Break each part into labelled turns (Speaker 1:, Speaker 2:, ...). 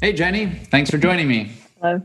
Speaker 1: Hey, Jenny. Thanks for joining me.
Speaker 2: Hello.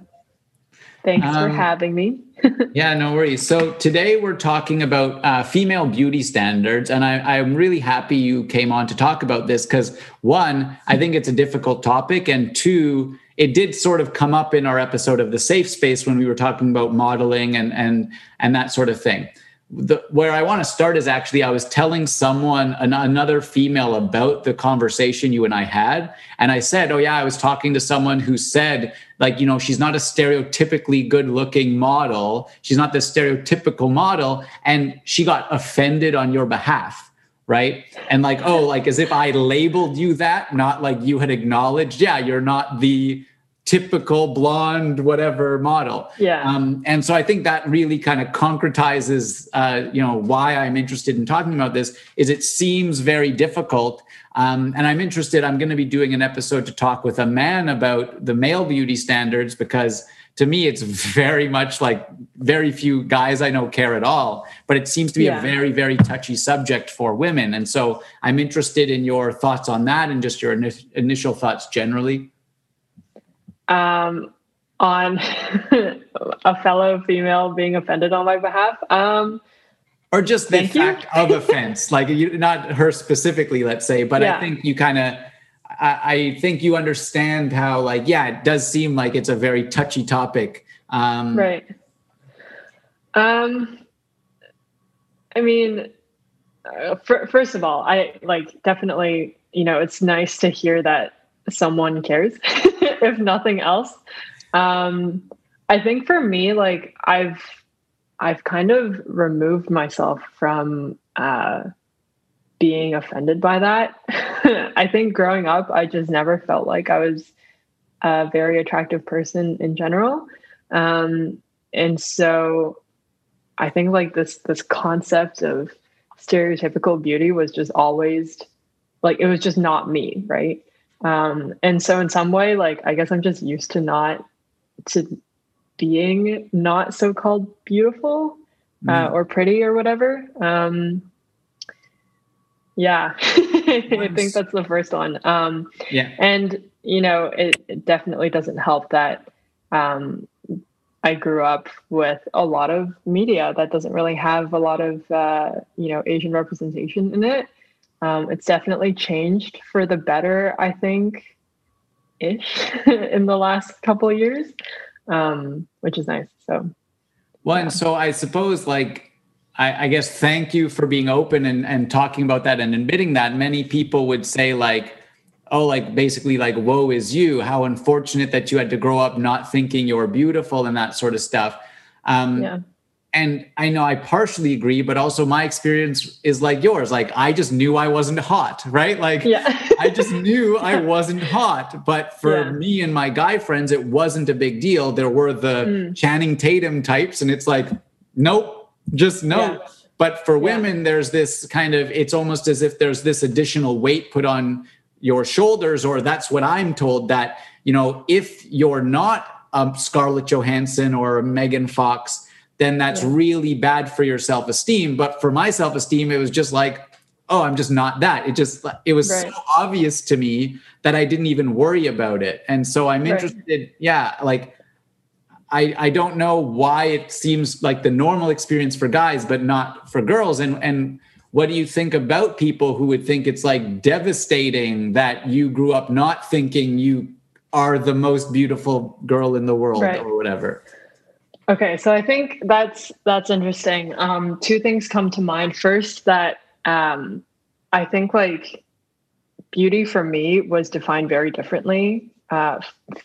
Speaker 2: Thanks um, for having me.
Speaker 1: yeah, no worries. So today we're talking about uh, female beauty standards, and I, I'm really happy you came on to talk about this because one, I think it's a difficult topic, and two, it did sort of come up in our episode of the safe space when we were talking about modeling and and and that sort of thing the, where I want to start is actually I was telling someone an, another female about the conversation you and I had and I said oh yeah I was talking to someone who said like you know she's not a stereotypically good looking model she's not the stereotypical model and she got offended on your behalf right? And like oh like as if I labeled you that not like you had acknowledged yeah you're not the typical blonde whatever model.
Speaker 2: Yeah.
Speaker 1: Um, and so i think that really kind of concretizes uh, you know why i'm interested in talking about this is it seems very difficult. Um, and i'm interested i'm going to be doing an episode to talk with a man about the male beauty standards because to me it's very much like very few guys i know care at all but it seems to be yeah. a very very touchy subject for women. And so i'm interested in your thoughts on that and just your initial thoughts generally
Speaker 2: um, on a fellow female being offended on my behalf. Um,
Speaker 1: or just the fact of offense, like you, not her specifically, let's say, but yeah. I think you kind of, I, I, think you understand how, like, yeah, it does seem like it's a very touchy topic.
Speaker 2: Um, right. Um, I mean, uh, first of all, I like definitely, you know, it's nice to hear that someone cares, if nothing else. Um, I think for me, like I've I've kind of removed myself from uh, being offended by that. I think growing up, I just never felt like I was a very attractive person in general, um, and so I think like this this concept of stereotypical beauty was just always like it was just not me, right? Um, and so in some way, like I guess I'm just used to not to being not so called beautiful uh, mm. or pretty or whatever. Um, yeah, I think that's the first one. Um,
Speaker 1: yeah,
Speaker 2: and you know, it, it definitely doesn't help that um, I grew up with a lot of media that doesn't really have a lot of uh, you know Asian representation in it. Um, it's definitely changed for the better, I think, ish in the last couple of years, um, which is nice. So,
Speaker 1: well, yeah. and so I suppose, like, I, I, guess, thank you for being open and, and talking about that and admitting that. Many people would say, like, oh, like basically, like, woe is you. How unfortunate that you had to grow up not thinking you're beautiful and that sort of stuff. Um, yeah and I know I partially agree, but also my experience is like yours. Like I just knew I wasn't hot, right? Like yeah. I just knew I wasn't hot. But for yeah. me and my guy friends, it wasn't a big deal. There were the mm. Channing Tatum types, and it's like, nope, just no. Yeah. But for women, there's this kind of, it's almost as if there's this additional weight put on your shoulders, or that's what I'm told that, you know, if you're not a Scarlett Johansson or a Megan Fox, then that's yeah. really bad for your self esteem. But for my self esteem, it was just like, oh, I'm just not that. It just, it was right. so obvious to me that I didn't even worry about it. And so I'm interested, right. yeah, like, I, I don't know why it seems like the normal experience for guys, but not for girls. And, and, what do you think about people who would think it's like devastating that you grew up not thinking you are the most beautiful girl in the world right. or whatever?
Speaker 2: Okay, so I think that's that's interesting. Um, two things come to mind. First, that um, I think like beauty for me was defined very differently, uh,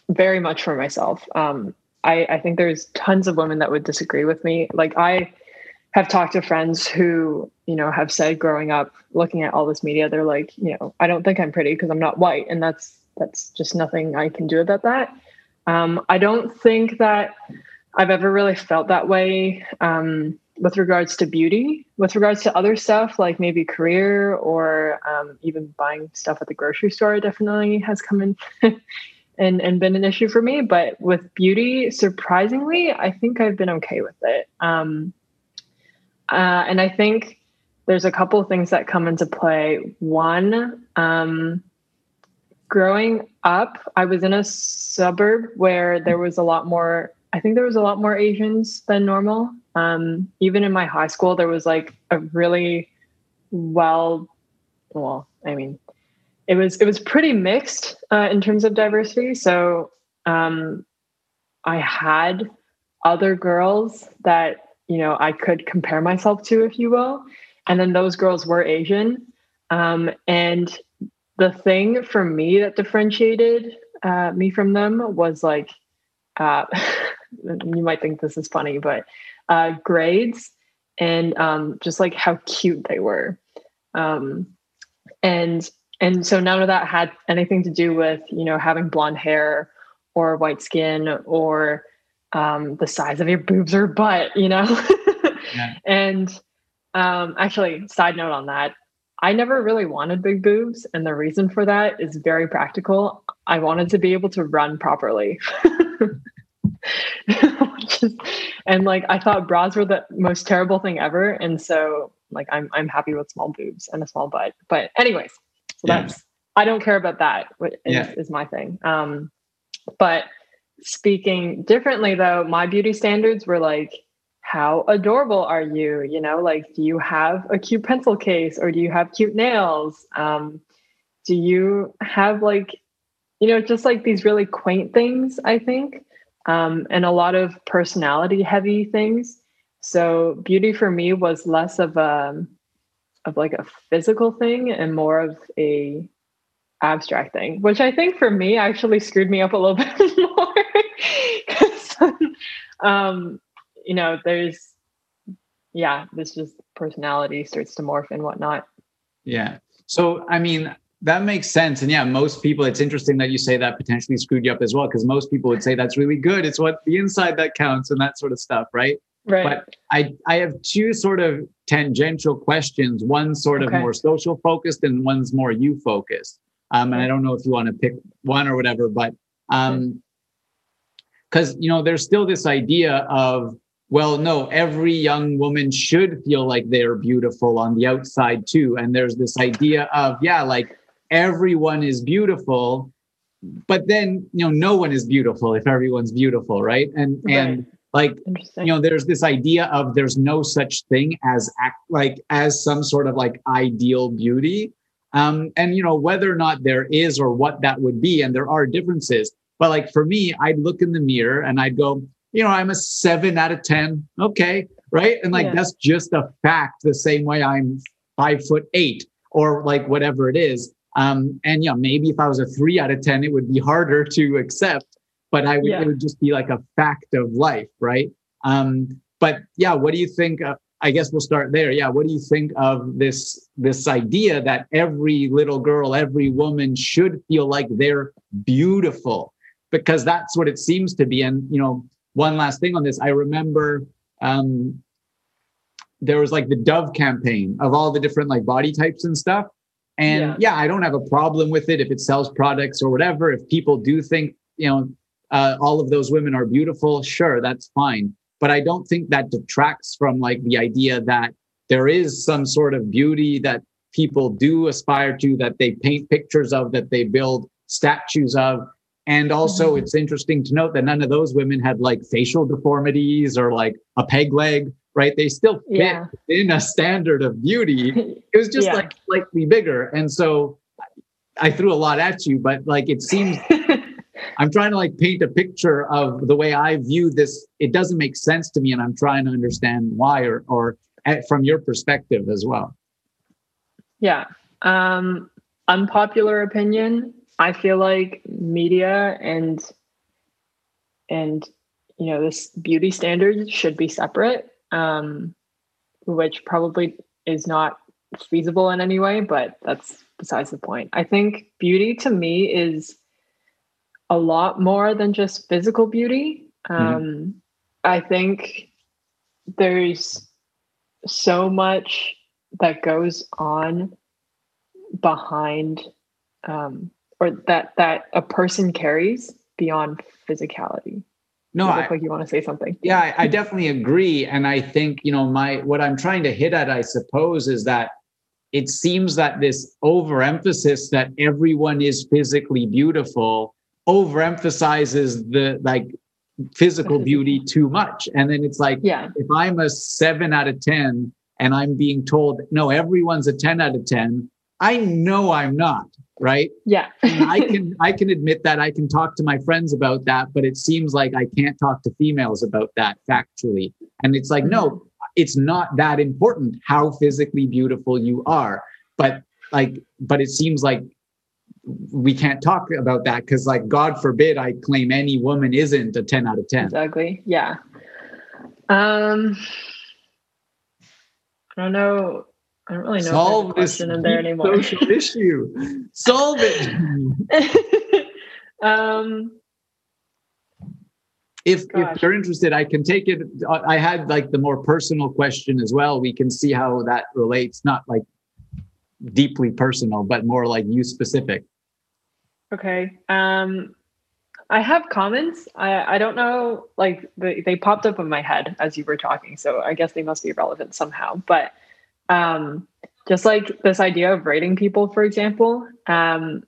Speaker 2: very much for myself. Um, I, I think there's tons of women that would disagree with me. Like I have talked to friends who you know have said growing up looking at all this media, they're like, you know, I don't think I'm pretty because I'm not white, and that's that's just nothing I can do about that. Um, I don't think that I've ever really felt that way um, with regards to beauty. With regards to other stuff, like maybe career or um, even buying stuff at the grocery store, definitely has come in and, and been an issue for me. But with beauty, surprisingly, I think I've been okay with it. Um, uh, and I think there's a couple of things that come into play. One, um, growing up, I was in a suburb where there was a lot more. I think there was a lot more Asians than normal. Um, even in my high school, there was like a really well, well, I mean, it was it was pretty mixed uh, in terms of diversity. So um, I had other girls that you know I could compare myself to, if you will, and then those girls were Asian. Um, and the thing for me that differentiated uh, me from them was like, uh, you might think this is funny, but uh, grades and um, just like how cute they were. Um, and and so none of that had anything to do with you know having blonde hair or white skin or um, the size of your boobs or butt you know yeah. and um, actually side note on that i never really wanted big boobs and the reason for that is very practical i wanted to be able to run properly and like i thought bras were the most terrible thing ever and so like i'm i'm happy with small boobs and a small butt but anyways so yeah. that's I don't care about that. Is, yeah. is my thing. Um, but speaking differently though, my beauty standards were like, how adorable are you? You know, like, do you have a cute pencil case or do you have cute nails? Um, do you have like, you know, just like these really quaint things, I think, um, and a lot of personality heavy things. So beauty for me was less of a of like a physical thing and more of a abstract thing, which I think for me actually screwed me up a little bit more. Because, um, you know, there's, yeah, this just personality starts to morph and whatnot.
Speaker 1: Yeah. So, I mean, that makes sense. And yeah, most people, it's interesting that you say that potentially screwed you up as well, because most people would say that's really good. It's what the inside that counts and that sort of stuff, right?
Speaker 2: Right.
Speaker 1: But I, I have two sort of tangential questions. One sort okay. of more social focused and one's more you focused. Um, and I don't know if you want to pick one or whatever, but um, because you know there's still this idea of well, no, every young woman should feel like they're beautiful on the outside too, and there's this idea of yeah, like everyone is beautiful, but then you know no one is beautiful if everyone's beautiful, right? And right. and like you know there's this idea of there's no such thing as act like as some sort of like ideal beauty. Um, and you know whether or not there is or what that would be and there are differences. But like for me i'd look in the mirror and i'd go you know i'm a seven out of ten. Okay. Right? And like yeah. that's just a fact the same way i'm five foot eight or like whatever it is um, and yeah maybe if i was a three out of ten it would be harder to accept but I would, yeah. it would just be like a fact of life, right? Um, but yeah, what do you think? Uh, I guess we'll start there. Yeah, what do you think of this this idea that every little girl, every woman should feel like they're beautiful? Because that's what it seems to be. And you know, one last thing on this, I remember um, there was like the Dove campaign of all the different like body types and stuff. And yeah. yeah, I don't have a problem with it if it sells products or whatever. If people do think you know uh, all of those women are beautiful, sure, that's fine. But I don't think that detracts from like the idea that there is some sort of beauty that people do aspire to, that they paint pictures of, that they build statues of. And also, mm-hmm. it's interesting to note that none of those women had like facial deformities or like a peg leg, right? They still fit yeah. in a standard of beauty. It was just yeah. like slightly bigger. And so I threw a lot at you, but like it seems I'm trying to like paint a picture of the way I view this. It doesn't make sense to me, and I'm trying to understand why, or or at, from your perspective as well.
Speaker 2: Yeah. Um, unpopular opinion. I feel like media and and you know this beauty standard should be separate, um, which probably is not feasible in any way, but that's besides the point. I think beauty to me is a lot more than just physical beauty. Mm-hmm. Um. I think there's so much that goes on behind um, or that that a person carries beyond physicality
Speaker 1: no
Speaker 2: you look I, like you want to say something
Speaker 1: yeah I, I, definitely agree and i think you know my what i'm trying to hit at i suppose is that it seems that this overemphasis that everyone is physically beautiful overemphasizes the like physical beauty too much. And then it's like,
Speaker 2: yeah.
Speaker 1: if I'm a seven out of 10 and I'm being told, no, everyone's a 10 out of 10, I know I'm not. Right.
Speaker 2: Yeah.
Speaker 1: I can I can admit that I can talk to my friends about that, but it seems like I can't talk to females about that factually. And it's like, no, it's not that important how physically beautiful you are. But like, but it seems like we can't talk about that because like god forbid i claim any woman isn't a 10 out of 10
Speaker 2: exactly yeah um i don't know i don't really know
Speaker 1: solve this in there anymore social issue solve it um if Gosh. if you're interested i can take it i had like the more personal question as well we can see how that relates not like deeply personal but more like you specific
Speaker 2: Okay. Um, I have comments. I, I don't know, like they, they popped up in my head as you were talking. So I guess they must be relevant somehow. But um, just like this idea of rating people, for example, um,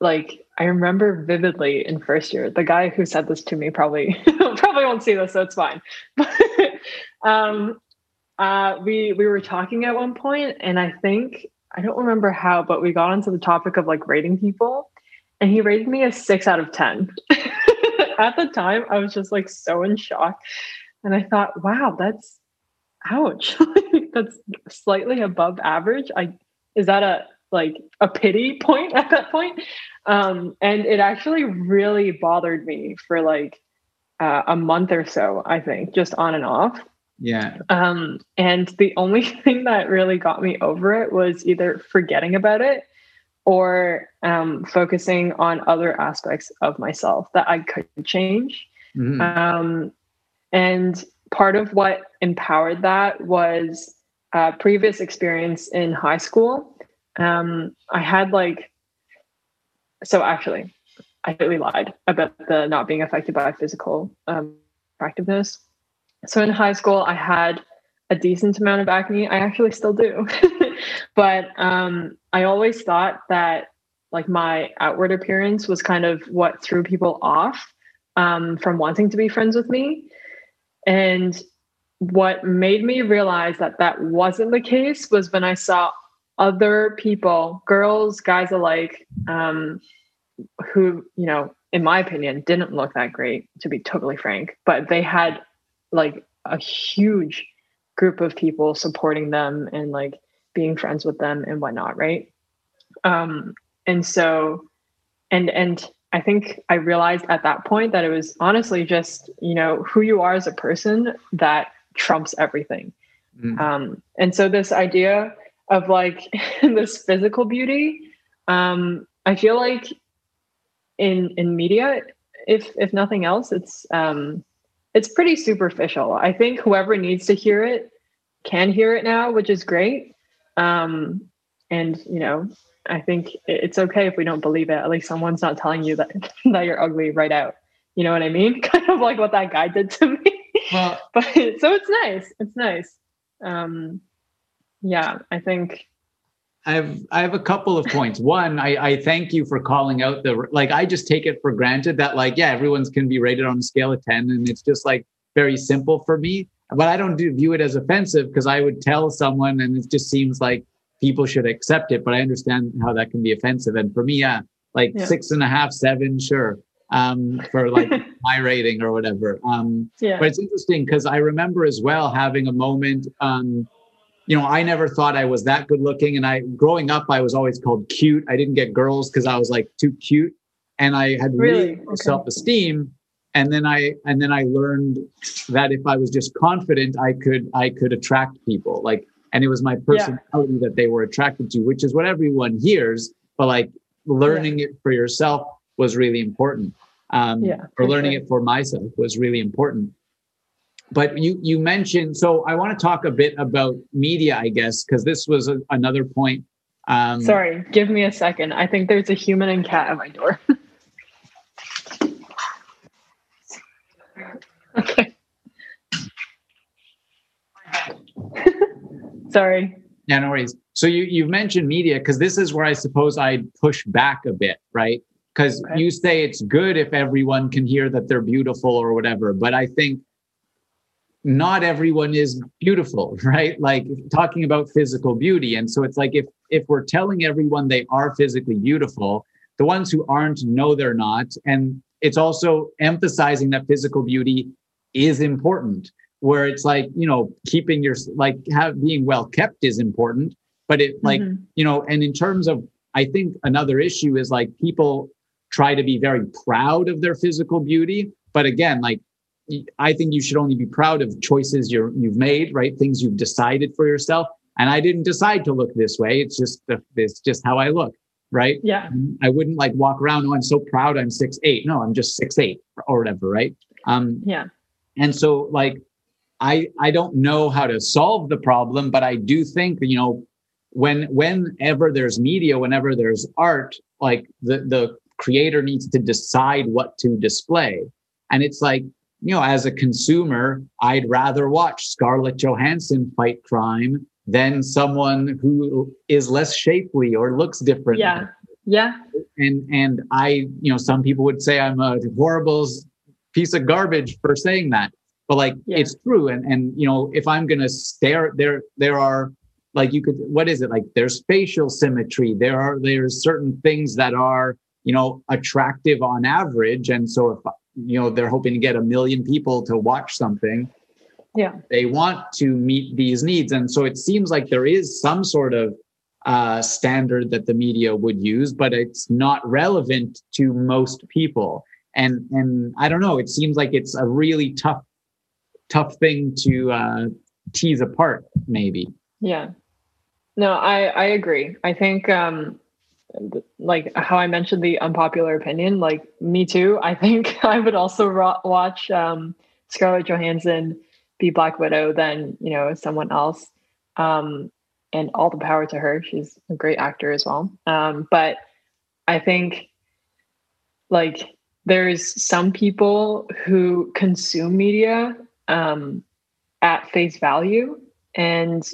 Speaker 2: like I remember vividly in first year, the guy who said this to me probably probably won't see this, so it's fine. But um, uh, we we were talking at one point, and I think I don't remember how, but we got onto the topic of like rating people, and he rated me a six out of 10. At the time, I was just like so in shock. And I thought, wow, that's ouch. That's slightly above average. I is that a like a pity point at that point? Um, and it actually really bothered me for like uh, a month or so, I think, just on and off.
Speaker 1: Yeah.
Speaker 2: Um, and the only thing that really got me over it was either forgetting about it or um, focusing on other aspects of myself that I could change. Mm-hmm. Um, and part of what empowered that was a previous experience in high school. Um, I had like, so actually, I really lied about the not being affected by physical um, attractiveness. So in high school, I had a decent amount of acne. I actually still do. but um, I always thought that like my outward appearance was kind of what threw people off um, from wanting to be friends with me. And what made me realize that that wasn't the case was when I saw other people, girls, guys alike, um, who, you know, in my opinion, didn't look that great, to be totally frank, but they had like a huge group of people supporting them and like being friends with them and whatnot right? Um and so and and i think i realized at that point that it was honestly just you know who you are as a person that trumps everything mm. um and so this idea of like this physical beauty um i feel like in in media if if nothing else it's um it's pretty superficial. I think whoever needs to hear it can hear it now, which is great. Um, and you know, I think it's okay if we don't believe it. At least someone's not telling you that that you're ugly right out. You know what I mean? Kind of like what that guy did to me. Well, but so it's nice. It's nice. Um, yeah, I think
Speaker 1: I have I have a couple of points. One, I, I thank you for calling out the like. I just take it for granted that like yeah, everyone's can be rated on a scale of ten, and it's just like very simple for me. But I don't do, view it as offensive because I would tell someone, and it just seems like people should accept it. But I understand how that can be offensive. And for me, yeah, like yeah. six and a half, seven, sure, um, for like my rating or whatever. Um, yeah. But it's interesting because I remember as well having a moment. Um, you know, I never thought I was that good looking. And I, growing up, I was always called cute. I didn't get girls because I was like too cute, and I had really, really okay. self esteem. And then I, and then I learned that if I was just confident, I could, I could attract people. Like, and it was my personality yeah. that they were attracted to, which is what everyone hears. But like learning yeah. it for yourself was really important. Um, yeah, or learning sure. it for myself was really important but you you mentioned so i want to talk a bit about media i guess because this was a, another point
Speaker 2: um, sorry give me a second i think there's a human and cat at my door okay sorry
Speaker 1: Yeah, no worries. So you you've mentioned media because this is where I suppose I'd push back a bit, right? Because okay. you say it's good if everyone can hear that they're beautiful or whatever, but I think not everyone is beautiful, right? Like talking about physical beauty. And so it's like if if we're telling everyone they are physically beautiful, the ones who aren't know they're not. And it's also emphasizing that physical beauty is important, where it's like, you know, keeping your like have being well kept is important. But it like, mm-hmm. you know, and in terms of I think another issue is like people try to be very proud of their physical beauty. But again, like I think you should only be proud of choices you're you've made, right? Things you've decided for yourself. And I didn't decide to look this way. It's just it's just how I look, right?
Speaker 2: Yeah.
Speaker 1: I wouldn't like walk around. Oh, I'm so proud. I'm six eight. No, I'm just six eight or whatever, right?
Speaker 2: Um. Yeah.
Speaker 1: And so, like, I I don't know how to solve the problem, but I do think you know when whenever there's media, whenever there's art, like the the creator needs to decide what to display. And it's like you know, as a consumer, I'd rather watch Scarlett Johansson fight crime than someone who is less shapely or looks different.
Speaker 2: Yeah. Yeah.
Speaker 1: And and I, you know, some people would say I'm a horrible piece of garbage for saying that. But like yeah. it's true. And and you know, if I'm gonna stare there there are like you could what is it? Like there's facial symmetry. There are there's certain things that are, you know, attractive on average. And so if you know they're hoping to get a million people to watch something
Speaker 2: yeah.
Speaker 1: they want to meet these needs. And so it seems like there is some sort of uh, standard that the media would use but it's not relevant to most people. And and i don't know it seems like it's a really tough tough thing to uh, tease apart maybe.
Speaker 2: Yeah. No i i agree. I think um like how I mentioned the unpopular opinion, like me too. I think I would also ro- watch um, Scarlett Johansson be Black Widow than you know someone else. Um, and all the power to her. She's a great actor as well. Um, but I think like there's some people who consume media um, at face value, and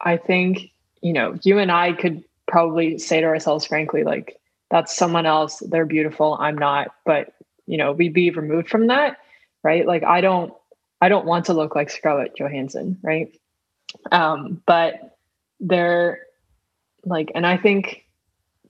Speaker 2: I think you know you and I could probably say to ourselves frankly like that's someone else they're beautiful i'm not but you know we'd be removed from that right like i don't i don't want to look like scarlett johansson right um but they're like and i think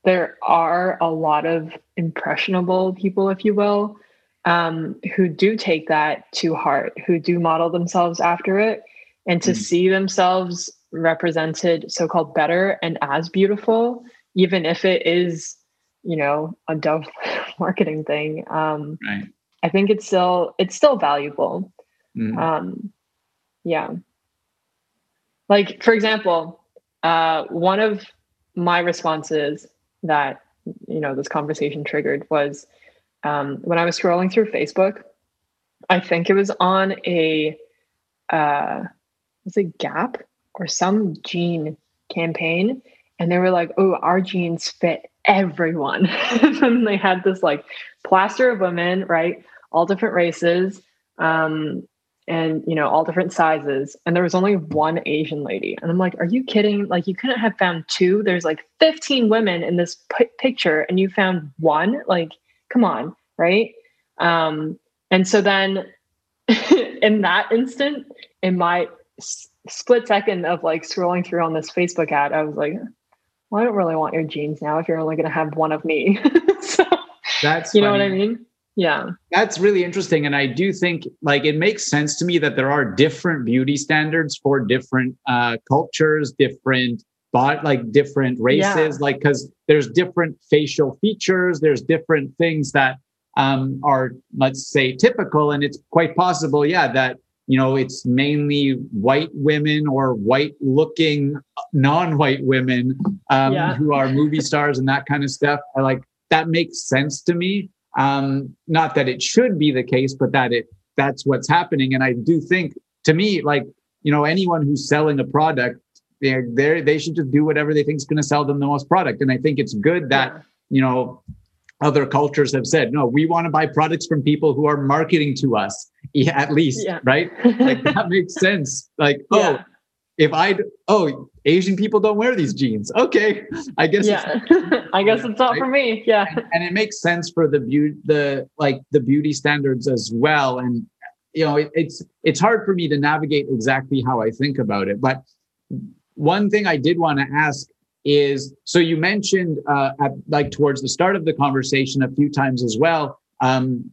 Speaker 2: there are a lot of impressionable people if you will um, who do take that to heart who do model themselves after it and to mm. see themselves represented so-called better and as beautiful even if it is you know a dove marketing thing um right. i think it's still it's still valuable mm. um yeah like for example uh one of my responses that you know this conversation triggered was um when i was scrolling through facebook i think it was on a uh was it gap or some jean campaign and they were like oh our jeans fit everyone. And they had this like plaster of women right? All different races um and you know all different sizes and there was only one asian lady. And i'm like are you kidding? Like you couldn't have found two? There's like 15 women in this p- picture and you found one? Like come on right? Um and so then in that instant in my split second of like scrolling through on this Facebook ad, I was like, well, I don't really want your jeans now if you're only going to have one of me. so
Speaker 1: that's
Speaker 2: you funny. know what I mean? Yeah.
Speaker 1: That's really interesting. And I do think like it makes sense to me that there are different beauty standards for different uh, cultures, different but like different races, yeah. like because there's different facial features, there's different things that um, are, let's say, typical. And it's quite possible, yeah, that you know it's mainly white women or white looking non-white women um, yeah. who are movie stars and that kind of stuff. I like that makes sense to me. Um, not that it should be the case but that it that's what's happening. And i do think to me like you know anyone who's selling a product they're, they're they should just do whatever they think is going to sell them the most product. And i think it's good that you know other cultures have said no we want to buy products from people who are marketing to us yeah, at least yeah. right like that makes sense like oh if I oh Asian people don't wear these jeans, okay, I guess
Speaker 2: yeah, I guess it's not right? for me. Yeah,
Speaker 1: and, and, it makes sense for the beauty, the like the beauty standards as well. And you know, it, it's it's hard for me to navigate exactly how I think about it. But one thing I did want to ask is, so you mentioned uh, at like towards the start of the conversation a few times as well. Um,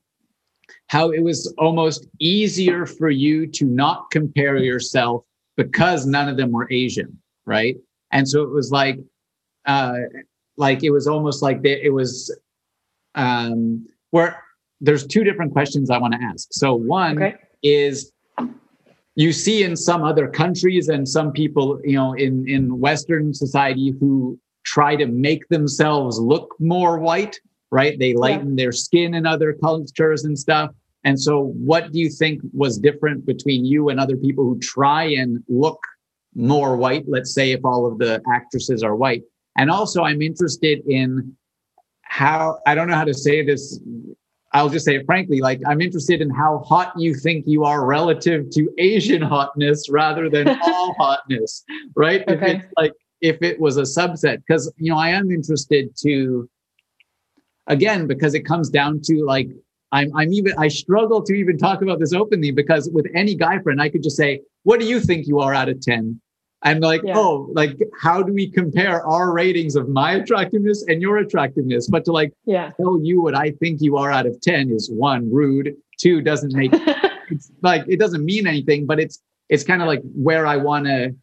Speaker 1: how it was almost easier for you to not compare yourself because none of them were Asian, right? And so it was like, uh, like it was almost like it was um, where there's two different questions I want to ask. So one okay. is you see in some other countries and some people, you know, in in Western society who try to make themselves look more white, right? They lighten yeah. their skin in other cultures and stuff. And so, what do you think was different between you and other people who try and look more white? Let's say if all of the actresses are white. And also, I'm interested in how I don't know how to say this. I'll just say it frankly. Like, I'm interested in how hot you think you are relative to Asian hotness rather than all hotness, right? Okay. If it's like if it was a subset, because you know, I am interested to again because it comes down to like I'm, I'm even, I struggle to even talk about this openly because with any guy friend, I could just say, what do you think you are out of 10? I'm like, yeah. oh, like, how do we compare our ratings of my attractiveness and your attractiveness? But to like
Speaker 2: yeah.
Speaker 1: tell you what I think you are out of 10 is one, rude. Two, doesn't make, it's like, it doesn't mean anything, but it's, it's kind of like where I want to,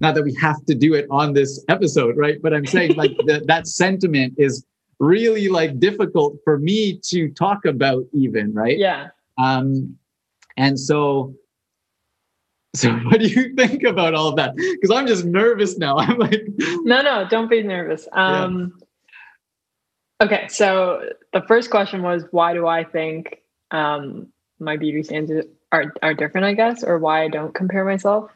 Speaker 1: not that we have to do it on this episode, right? But I'm saying like the, that sentiment is really like difficult for me to talk about even right
Speaker 2: yeah
Speaker 1: um and so so what do you think about all of that? Because i'm just nervous now. I'm like
Speaker 2: no no don't be nervous. Um yeah. okay so the first question was why do i think um my beauty standards are are different i guess or why i don't compare myself?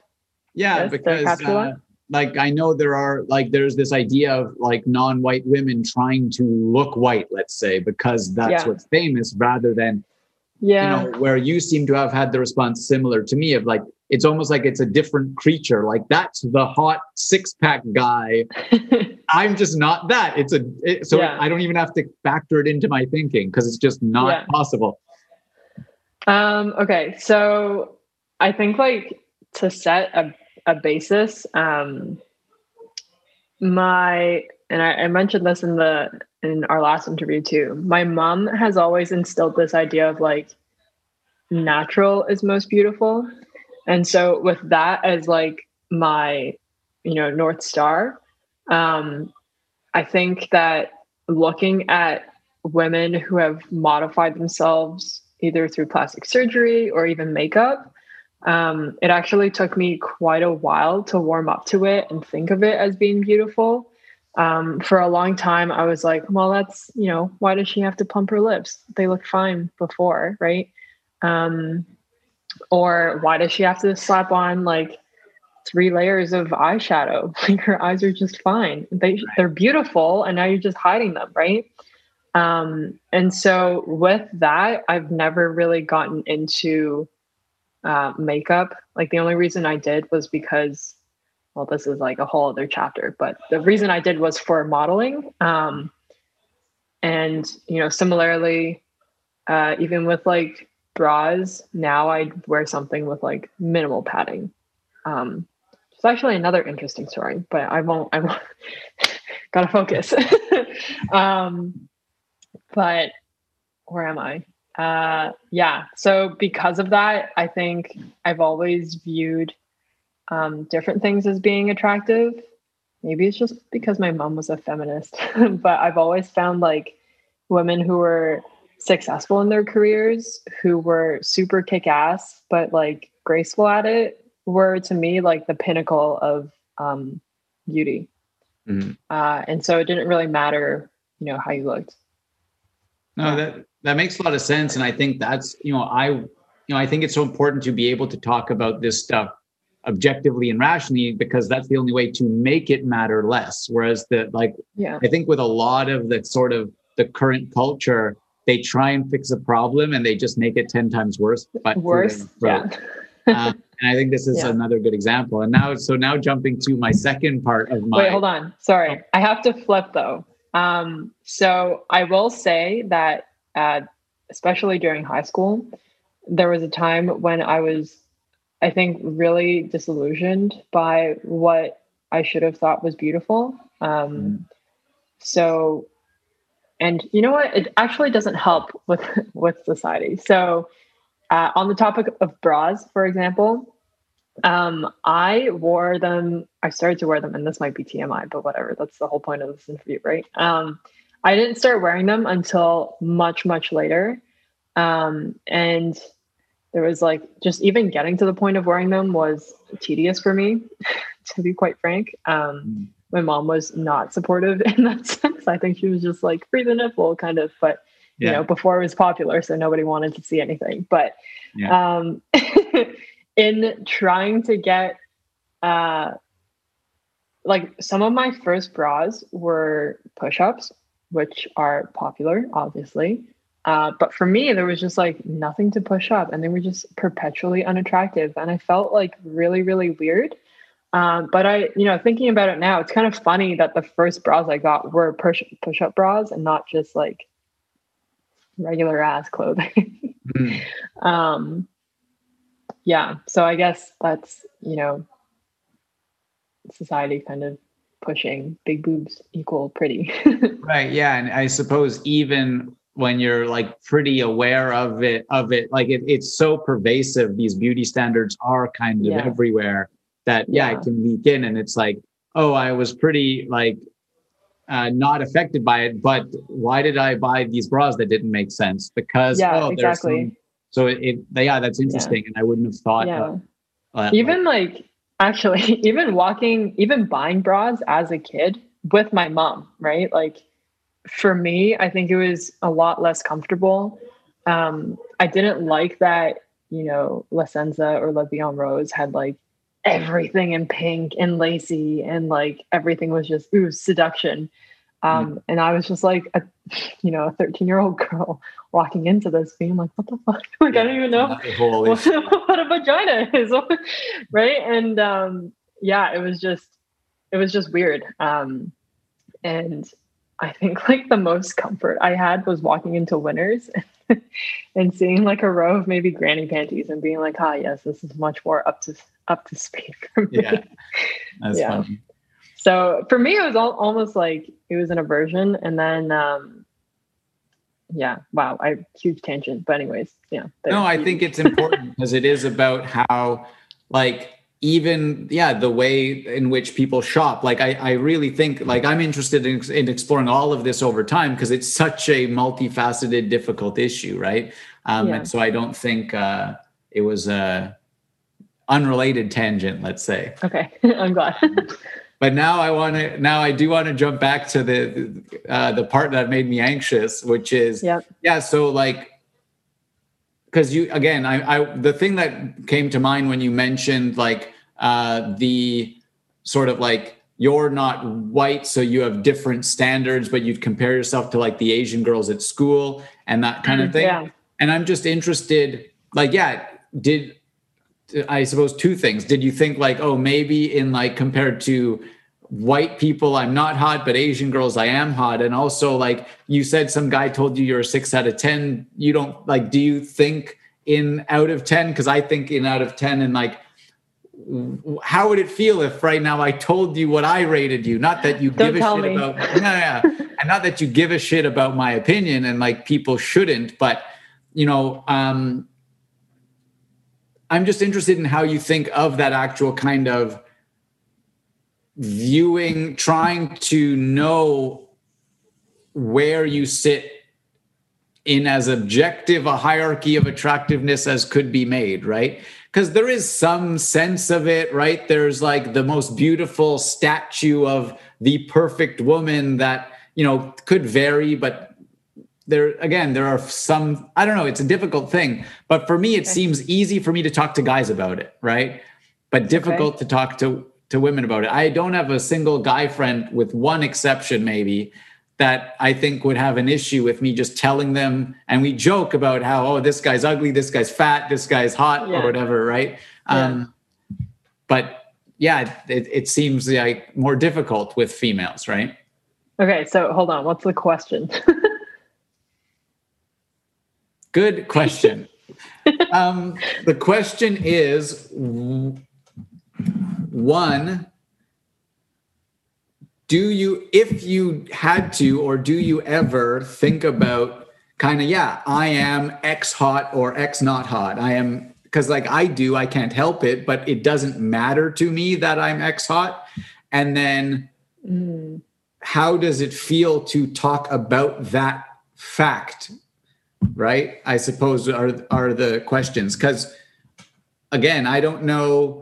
Speaker 1: Yeah because uh, like I know there are like there's this idea of like non-white women trying to look white, let's say, because that's yeah. what's famous, rather than
Speaker 2: yeah,
Speaker 1: you know, where you seem to have had the response similar to me of like it's almost like it's a different creature. Like that's the hot six-pack guy. I'm just not that. It's a it, so yeah. I don't even have to factor it into my thinking because it's just not yeah. possible.
Speaker 2: Um. Okay. So I think like to set a a basis. Um, my and I, I mentioned this in the in our last interview too. My mom has always instilled this idea of like natural is most beautiful. And so with that as like my, you know, North Star, um, I think that looking at women who have modified themselves either through plastic surgery or even makeup, um, it actually took me quite a while to warm up to it and think of it as being beautiful. Um, for a long time, I was like, well, that's, you know, why does she have to pump her lips? They look fine before, right? Um, or why does she have to slap on like three layers of eyeshadow? Like her eyes are just fine. They, they're beautiful, and now you're just hiding them, right? Um, and so with that, I've never really gotten into uh, makeup. Like the only reason I did was because, well, this is like a whole other chapter, but the reason I did was for modeling. Um, and, you know, similarly, uh, even with like bras, now I wear something with like minimal padding. Um, it's actually another interesting story, but I won't, I won't, gotta focus. um, but where am I? uh, yeah, so because of that, I think I've always viewed um, different things as being attractive. Maybe it's just because my mom was a feminist, but I've always found like women who were successful in their careers, who were super kick ass, but like graceful at it, were to me like the pinnacle of um, beauty. Mm-hmm. Uh, and so it didn't really matter, you know, how you looked.
Speaker 1: No, that that makes a lot of sense, and I think that's you know I you know I think it's so important to be able to talk about this stuff objectively and rationally because that's the only way to make it matter less. Whereas the like
Speaker 2: yeah.
Speaker 1: I think with a lot of the sort of the current culture, they try and fix a problem and they just make it ten times worse.
Speaker 2: But worse, yeah.
Speaker 1: uh, And I think this is
Speaker 2: Yeah.
Speaker 1: another good example. And now, so now jumping to my second part of my.
Speaker 2: Wait, hold on. Sorry. I have to flip though. Um, so I will say that, uh, especially during high school, there was a time when I was, I think, really disillusioned by what I should have thought was beautiful. Um,
Speaker 1: Mm.
Speaker 2: So, and you know what? It actually doesn't help with with society. So, uh, on the topic of bras, for example, um, I wore them. I started to wear them, and this might be TMI, but whatever. That's the whole point of this interview, right? Um, I didn't start wearing them until much, much later, um, and there was like just even getting to the point of wearing them was tedious for me, to be quite frank. Um,
Speaker 1: Mm.
Speaker 2: My mom was not supportive in that sense. I think she was just like free the nipple, kind of, but you
Speaker 1: Yeah.
Speaker 2: know, before it was popular, so nobody wanted to see anything. But um, in trying to get, uh, like some of my first bras were push-ups, which are popular, obviously. Uh, but for me, there was just like nothing to push up, and they were just perpetually unattractive, and I felt like really, really weird. Um, but I, you know, thinking about it now, it's kind of funny that the first bras I got were push push up bras and not just like regular ass clothing.
Speaker 1: Mm.
Speaker 2: um, yeah, so I guess that's you know, society kind of pushing big boobs equal pretty.
Speaker 1: Right. Yeah. And I suppose even when you're like pretty aware of it, of it, like it, it's so pervasive. These beauty standards are kind of
Speaker 2: Yeah.
Speaker 1: everywhere that, yeah,
Speaker 2: Yeah.
Speaker 1: it can leak in. And it's like, oh, I was pretty like uh, not affected by it, but why did I buy these bras that didn't make sense? Because,
Speaker 2: Yeah,
Speaker 1: oh,
Speaker 2: exactly.
Speaker 1: some- so it, it, yeah, that's interesting. And I wouldn't have thought,
Speaker 2: yeah.
Speaker 1: of, uh,
Speaker 2: even like actually even walking even buying bras as a kid with my mom right like for me i think it was a lot less comfortable um i didn't like that you know la senza or la Vie en Rose had like everything in pink and lacy and like everything was just ooh seduction. Um and i was just like a you know a 13 year old girl walking into this being like what the fuck? Like i don't even know what, what a vagina is right? And um yeah it was just it was just weird. Um and i think like the most comfort i had was walking into winners and seeing like a row of maybe granny panties and being like ah yes this is much more up to up to speed for me
Speaker 1: Yeah. That's
Speaker 2: Yeah.
Speaker 1: funny.
Speaker 2: so for me it was all, almost like it was an aversion and then um yeah wow i huge tangent but anyways yeah
Speaker 1: No, I think it's important because it is about how, like, even yeah, the way in which people shop. Like, I I really think like I'm interested in, in exploring all of this over time because it's such a multifaceted, difficult issue, right? Um,
Speaker 2: Yeah.
Speaker 1: And so I don't think uh, it was a unrelated tangent, let's say.
Speaker 2: okay i'm glad
Speaker 1: But now I want to. Now I do want to jump back to the uh, the part that made me anxious, which is
Speaker 2: Yep.
Speaker 1: yeah. So like, because you again, I, I the thing that came to mind when you mentioned like uh, the sort of like you're not white, so you have different standards, but you'd compare yourself to like the Asian girls at school and that kind of thing.
Speaker 2: Yeah.
Speaker 1: And I'm just interested, like, yeah, did I suppose two things. Did you think like, oh, maybe in like compared to white people, I'm not hot, but Asian girls, I am hot. And also, like you said, some guy told you you're a six out of 10. You don't like, do you think in out of 10? Because I think in out of 10 and like, how would it feel if right now I told you what I rated you? Not that you
Speaker 2: Don't
Speaker 1: give a shit
Speaker 2: me.
Speaker 1: about, no, yeah, and not that you give a shit about my opinion, and like people shouldn't, but you know, um, I'm just interested in how you think of that actual kind of viewing, trying to know where you sit in as objective a hierarchy of attractiveness as could be made, right? Because there is some sense of it, right? There's like the most beautiful statue of the perfect woman that, you know, could vary, but there again there are some i don't know it's a difficult thing but for me it
Speaker 2: Okay.
Speaker 1: seems easy for me to talk to guys about it right but difficult to talk to to women about it i don't have a single guy friend with one exception maybe that i think would have an issue with me just telling them and we joke about how oh this guy's ugly this guy's fat this guy's hot
Speaker 2: Yeah.
Speaker 1: or whatever right Um, but yeah, it, it seems like more difficult with females, right?
Speaker 2: Okay, so hold on. What's the question?
Speaker 1: Good question. um, the question is one, do you, if you had to, or do you ever think about kind of, yeah, I am X hot or X not hot? I am, because like I do, I can't help it, but it doesn't matter to me that I'm X hot. And then, mm. how does it feel to talk about that fact right? I suppose are are the questions because again, I don't know,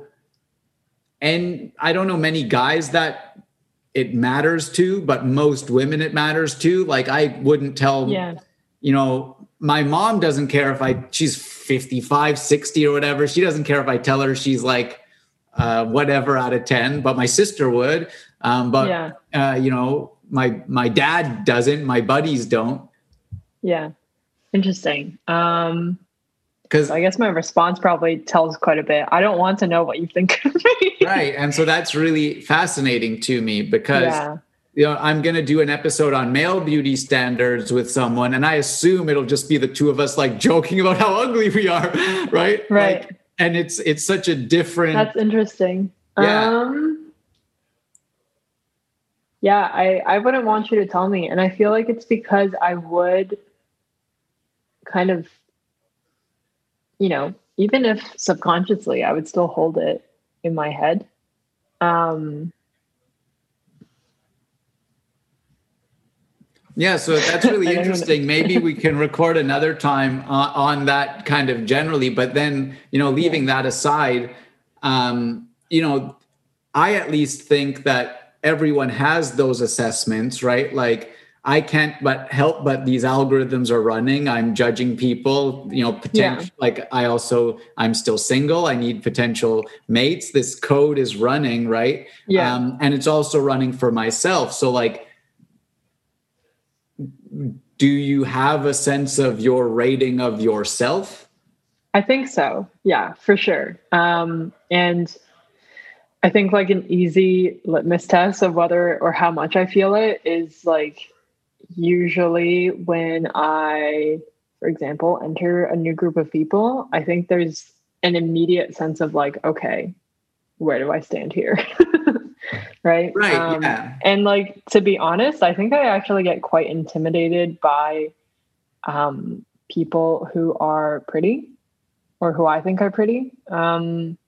Speaker 1: and I don't know many guys that it matters to, but most women it matters to. Like I wouldn't tell, yeah. you know, my mom doesn't care if I she's 55, 60 or whatever. She doesn't care if I tell her she's like uh, whatever out of 10, but my sister would. Um, but yeah. uh, you know, my my dad doesn't, my buddies don't.
Speaker 2: Yeah. Interesting. Um, because I guess my response probably tells quite a bit. I don't want to know what you think of me.
Speaker 1: right. And so that's really fascinating to me because yeah. you know, I'm gonna do an episode on male beauty standards with someone, and I assume it'll just be the two of us like joking about how ugly we are, right?
Speaker 2: Right.
Speaker 1: Like, and it's it's such a different
Speaker 2: That's interesting. Yeah. Um, yeah, I, I wouldn't want you to tell me. And I feel like it's because I would kind of, you know, even if subconsciously, I would still hold it in my head. Um,
Speaker 1: yeah, so that's really interesting. Maybe we can record another time uh, on that kind of generally, but then, you know, leaving that aside, um, you know, I at least think that everyone has those assessments, right? Like, I can't but help but these algorithms are running. I'm judging people, you know, potential yeah. like I also I'm still single. I need potential mates. This code is running, right?
Speaker 2: Yeah. Um,
Speaker 1: and it's also running for myself. So like do you have a sense of your rating of yourself?
Speaker 2: I think so. Yeah, for sure. Um, and I think like an easy litmus test of whether or how much I feel it is like usually when I, for example, enter a new group of people, I think there's an immediate sense of like, okay, where do I stand here? right?
Speaker 1: Right. Um, yeah.
Speaker 2: And like to be honest, I think I actually get quite intimidated by um, people who are pretty or who I think are pretty, um,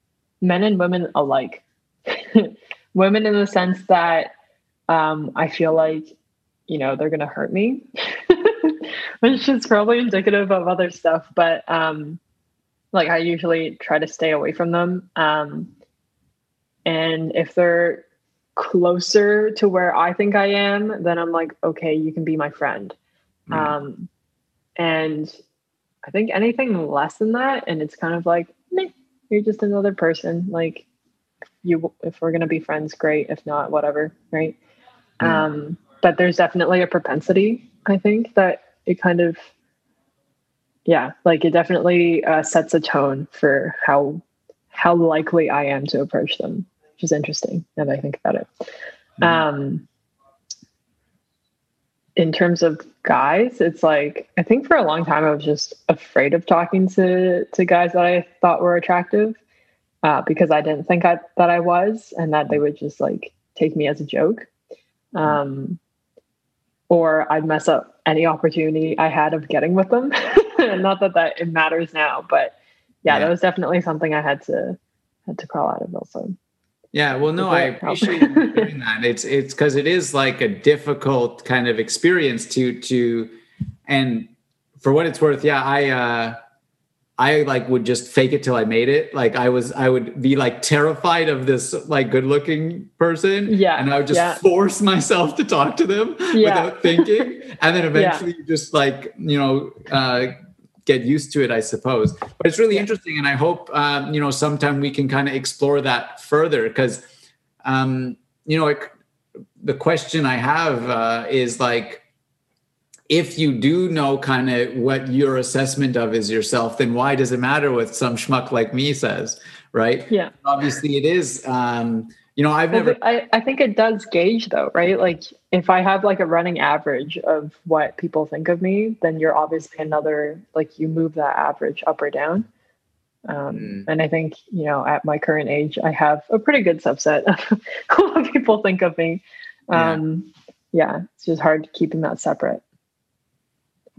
Speaker 2: men and women alike. women in the sense that um, I feel like you know they're going to hurt me which is probably indicative of other stuff but um like i usually try to stay away from them um and if they're closer to where i think i am then i'm like okay you can be my friend mm. um and i think anything less than that and it's kind of like Meh, you're just another person like you if we're going to be friends great if not whatever right mm. um but there's definitely a propensity i think that it kind of yeah like it definitely uh, sets a tone for how how likely i am to approach them which is interesting now that i think about it. Mm-hmm. um in terms of guys it's like i think for a long time i was just afraid of talking to to guys that i thought were attractive uh, because i didn't think I, that i was and that they would just like take me as a joke. Um or I'd mess up any opportunity I had of getting with them. Not that that it matters now, but yeah, yeah, that was definitely something I had to had to crawl out of also.
Speaker 1: Yeah, well, no, I appreciate doing that. It's it's because it is like a difficult kind of experience to to, and for what it's worth, yeah, I uh I like would just fake it till I made it. Like I was, I would be like terrified of this like good looking person.
Speaker 2: Yeah.
Speaker 1: And I would just
Speaker 2: yeah.
Speaker 1: force myself to talk to them yeah. without thinking. and then eventually yeah. just like, you know, uh, get used to it, I suppose. But it's really interesting. And I hope, um, you know, sometime we can kind of explore that further because, um, you know, it, the question I have uh, is like, if you do know kind of what your assessment of is yourself, then why does it matter what some schmuck like me says, right?
Speaker 2: Yeah.
Speaker 1: Obviously, it is. Um, you know, I've
Speaker 2: Well,
Speaker 1: never.
Speaker 2: I, I think it does gauge though, right? Like if I have like a running average of what people think of me, then you're obviously another like you move that average up or down. Um,
Speaker 1: Mm.
Speaker 2: And I think you know at my current age, I have a pretty good subset of what people think of me.
Speaker 1: Yeah.
Speaker 2: Um, yeah, it's just hard keeping that separate.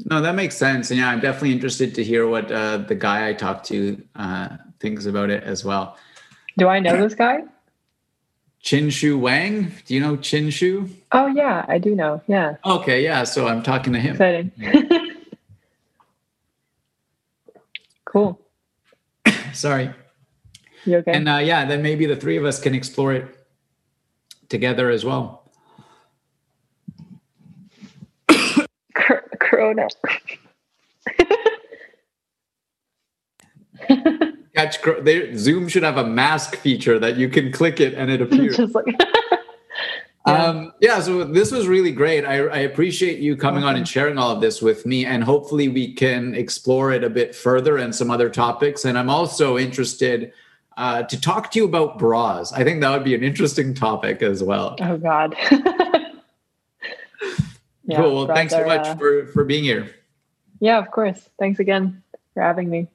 Speaker 1: No, that makes sense. And yeah, I'm definitely interested to hear what uh, the guy I talked to uh, thinks about it as well.
Speaker 2: Do I know this guy?
Speaker 1: Chin Shu Wang. Do you know Chin Shu?
Speaker 2: Oh yeah, I do know. Yeah,
Speaker 1: Okay, yeah. So I'm talking to him.
Speaker 2: exciting. cool.
Speaker 1: Sorry.
Speaker 2: You okay?
Speaker 1: And uh, yeah, then maybe the three of us can explore it together as well.
Speaker 2: Cor- Corona.
Speaker 1: Catch they, Zoom should have a mask feature that you can click it and it appears.
Speaker 2: like
Speaker 1: yeah. Um, yeah, so this was really great. I, I appreciate you coming on and sharing all of this with me, and hopefully we can explore it a bit further and some other topics. And I'm also interested uh, to talk to you about bras. I think that would be an interesting topic as well.
Speaker 2: oh god. Yeah,
Speaker 1: cool. Well, thanks so much
Speaker 2: uh,
Speaker 1: for for being here.
Speaker 2: yeah, of course. Thanks again for having me.